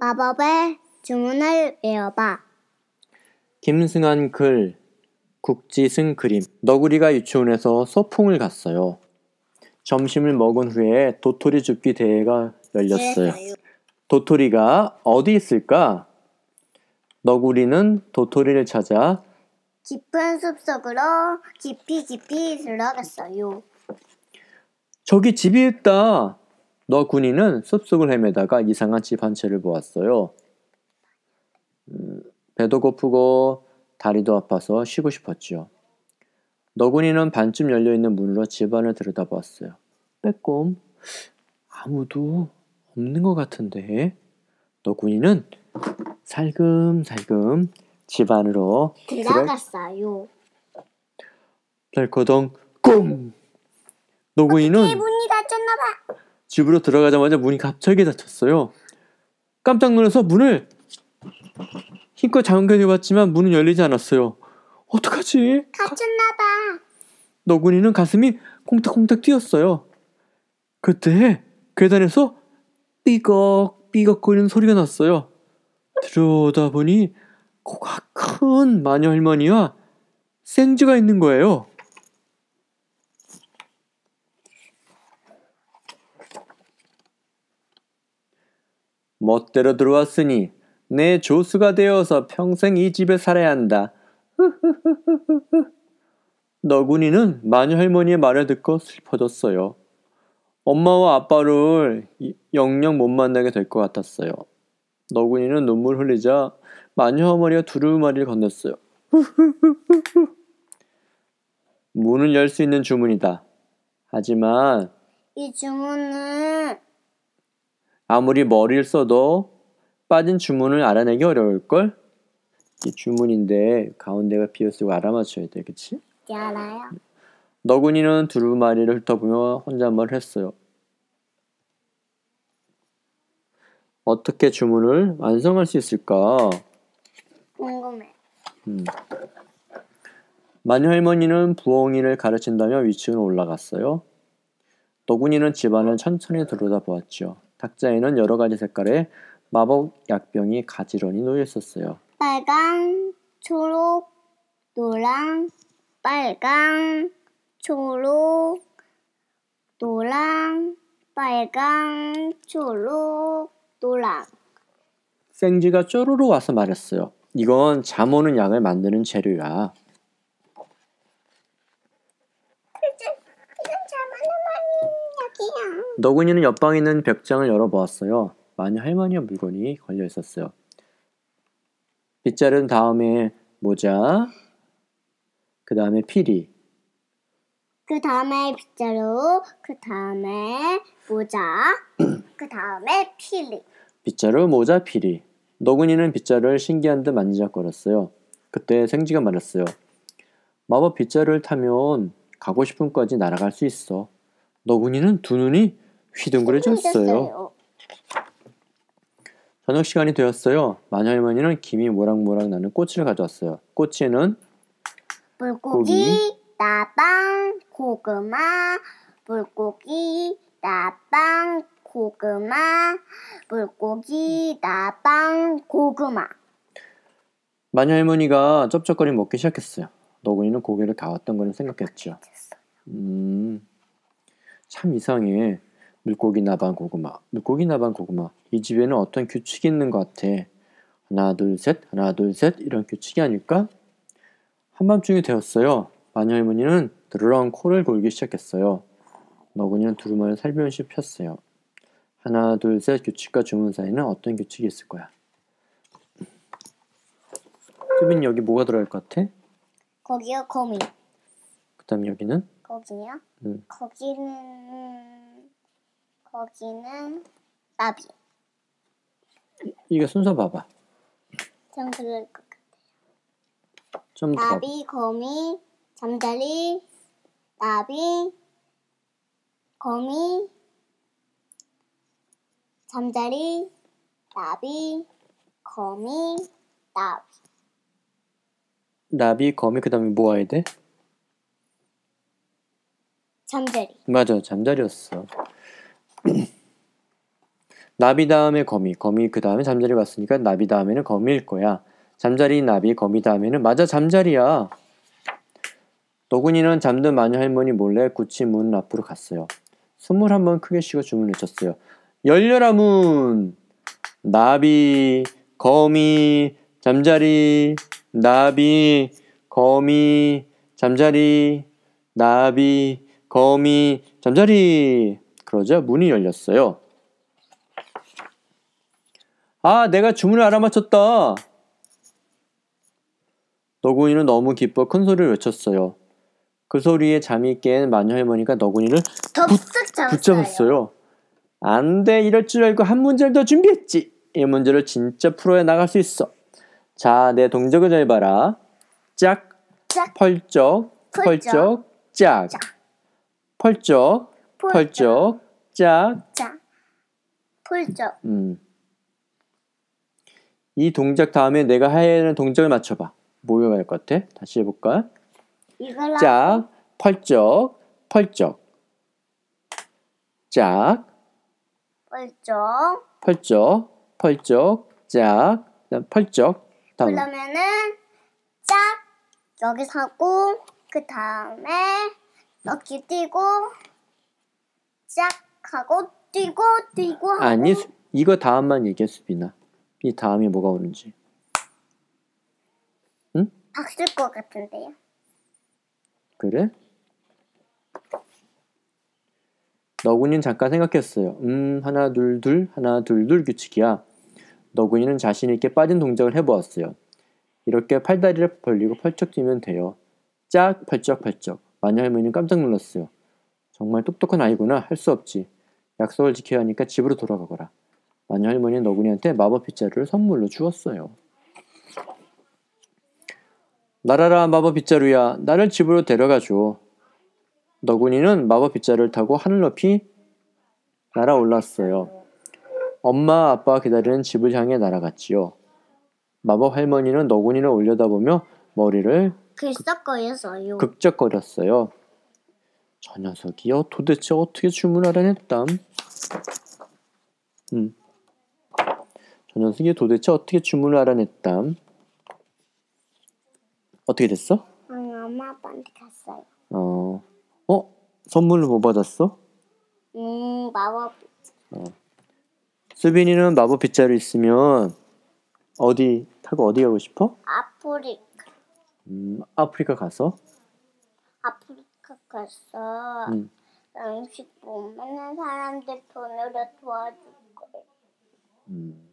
마법의 주문을 외워봐. 김승한 글, 국지승 그림. 너구리가 유치원에서 소풍을 갔어요. 점심을 먹은 후에 도토리 줍기 대회가 열렸어요. 도토리가 어디 있을까? 너구리는 도토리를 찾아 깊은 숲속으로 깊이 깊이 들어갔어요. 저기 집이 있다. 너구리는 숲속을 헤매다가 이상한 집 한 채를 보았어요. 음, 배도 고프고 다리도 아파서 쉬고 싶었지요. 너구리는 반쯤 열려있는 문으로 집안을 들여다보았어요. 빼꼼 아무도 없는 것 같은데 너구리는 살금살금 집 안으로 들어 들어갔어요. 덜커덩 꼼 너구리는 이 문이 닫혔나봐. 집으로 들어가자마자 문이 갑자기 닫혔어요. 깜짝 놀라서 문을 힘껏 잠겨내봤지만 문은 열리지 않았어요. 어떡하지? 갇혔나봐. 너구리는 가슴이 콩닥콩닥 뛰었어요. 그때 계단에서 삐걱 삐걱거리는 소리가 났어요. 들여다보니 코가 큰 마녀 할머니와 생쥐가 있는 거예요. 멋대로 들어왔으니 내 조수가 되어서 평생 이 집에 살아야 한다. 너구리는 마녀 할머니의 말을 듣고 슬퍼졌어요. 엄마와 아빠를 이- 영영 못 만나게 될 것 같았어요. 너구리는 눈물 흘리자 마녀 할머니가 두루마리를 건넸어요. 문을 열 수 있는 주문이다. 하지만 이 주문은 아무리 머리를 써도 빠진 주문을 알아내기 어려울걸? 이 주문인데 가운데가 비었으고 알아맞혀야 돼, 그치? 네, 알아요. 너구리는 두루마리를 훑어보며 혼잣말을 했어요. 어떻게 주문을 완성할 수 있을까? 궁금해. 음. 마녀 할머니는 부엉이를 가르친다며 위층으로 올라갔어요. 너구리는 집안을 천천히 들여다보았죠. 탁자에는 여러 가지 색깔의 마법 약병이 가지런히 놓여 있었어요. 빨강, 초록, 노랑, 빨강, 초록, 노랑, 빨강, 초록, 노랑. 생쥐가 쪼르르 와서 말했어요. 이건 잠 오는 약을 만드는 재료야. 이건 잘하는 말이야. 너구리는 옆방에 있는 벽장을 열어보았어요. 마녀 할머니의 물건이 걸려 있었어요. 빗자른 다음에 모자, 그 다음에 피리, 그 다음에 빗자루, 그 다음에 모자, 그 다음에 필리. 빗자루, 모자, 피리. 너구리는 빗자루를 신기한 듯 만지작거렸어요. 그때 생쥐가 말했어요. 마법 빗자루를 타면 가고 싶은 곳까지 날아갈 수 있어. 너구리는 두 눈이 휘둥그레졌어요. 저녁 시간이 되었어요. 마녀 할머니는 김이 모락모락 나는 꼬치를 가져왔어요. 꼬치에는 물고기, 나방, 고구마, 물고기, 나방, 고구마, 물고기, 나방, 고구마. 마녀 할머니가 쩝쩝거리 먹기 시작했어요. 너구리는 고개를 가왔던 생각했죠. 음, 참 이상해. 물고기 나반 고구마, 물고기 나반 고구마. 이 집에는 어떤 규칙이 있는 것 같아. 하나 둘 셋, 하나 둘 셋 이런 규칙이 아닐까? 한밤중이 되었어요. 마녀 할머니는 드르렁 코를 골기 시작했어요. 너구리는 두루마리를 살며시 폈어요. 하나 둘 셋 규칙과 주문 사이는 어떤 규칙이 있을 거야? 수빈 여기 뭐가 들어갈 것 같아? 거기요, 거미. 그 다음에 여기는? 거기요? 음. 거기는, 거기는 나비. 이게 순서 봐봐. 좀 그럴 것 같아. 좀 더. 봐봐. 나비, 거미, 잠자리, 나비, 거미, 잠자리, 나비, 거미, 나비. 나비, 거미, 그 다음에 뭐 와야 돼? 잠자리. 맞아, 잠자리였어. 나비 다음에 거미, 거미 그 다음에 잠자리 왔으니까 나비 다음에는 거미일 거야. 잠자리, 나비, 거미 다음에는 맞아 잠자리야. 너구리는 잠든 마녀 할머니 몰래 굳이 문 앞으로 갔어요. 숨을 한번 크게 쉬고 주문을 외쳤어요. 열려라 문! 나비, 거미, 잠자리, 나비, 거미, 잠자리, 나비, 거미, 잠자리. 그러자 문이 열렸어요. 아, 내가 주문을 알아맞혔다. 너구리는 너무 기뻐 큰 소리를 외쳤어요. 그 소리에 잠이 깬 마녀 할머니가 잡았어요. 붙잡았어요. 안 돼, 이럴 줄 알고 한 문제를 더 준비했지. 이 문제를 진짜 풀어야 나갈 수 있어. 자, 내 동작을 잘 봐라. 짝, 짝, 펄쩍, 펄쩍, 펄쩍, 짝. 짝. 펄쩍, 펄쩍, 짝. 자, 폴적. 음. 이 동작 다음에 내가 해야 하는 동작을 맞춰봐. 뭐가 할것 같아? 다시 해볼까? 이걸 짝, 펄쩍, 펄쩍. 짝, 폴적. 펄쩍, 펄쩍, 짝, 그다음 펄쩍. 다음 그러면은 짝 여기서 하고 그 다음에 이렇게 뛰고 짝 하고 뛰고 뛰고 하고 아니 수- 이거 다음만 얘기해 수빈아. 이 다음이 뭐가 오는지. 박을 것 같은데요. 그래? 너구리는 잠깐 생각했어요. 음, 하나, 둘, 둘, 하나, 둘, 둘 규칙이야. 너구리는 자신있게 빠진 동작을 해보았어요. 이렇게 팔다리를 벌리고 펄쩍 뛰면 돼요. 짝, 펄쩍, 펄쩍. 마녀 할머니는 깜짝 놀랐어요. 정말 똑똑한 아이구나. 할 수 없지. 약속을 지켜야 하니까 집으로 돌아가거라. 마녀 할머니는 너구리한테 마법 빗자루를 선물로 주었어요. 나라라 마법 빗자루야. 나를 집으로 데려가줘. 너구리는 마법 빗자루를 타고 하늘 높이 날아올랐어요. 엄마 아빠가 기다리는 집을 향해 날아갔지요. 마법 할머니는 너구리를 올려다보며 머리를 글썩거려서요. 극적거렸어요. 저 녀석이요 도대체 어떻게 주문을 알아냈담? 음. 저 녀석이 도대체 어떻게 주문을 알아냈담? 어떻게 됐어? 응, 엄마 아빠한테 갔어요. 어, 어? 선물로 뭐 받았어? 음, 마법 수빈이는 마법 빗자루 있으면 어디 타고 어디 가고 싶어? 아프리카 음, 아프리카 가서 아프리카 가서 음. 음식 못 먹는 사람들 돈으로 도와줄 거예요. 음,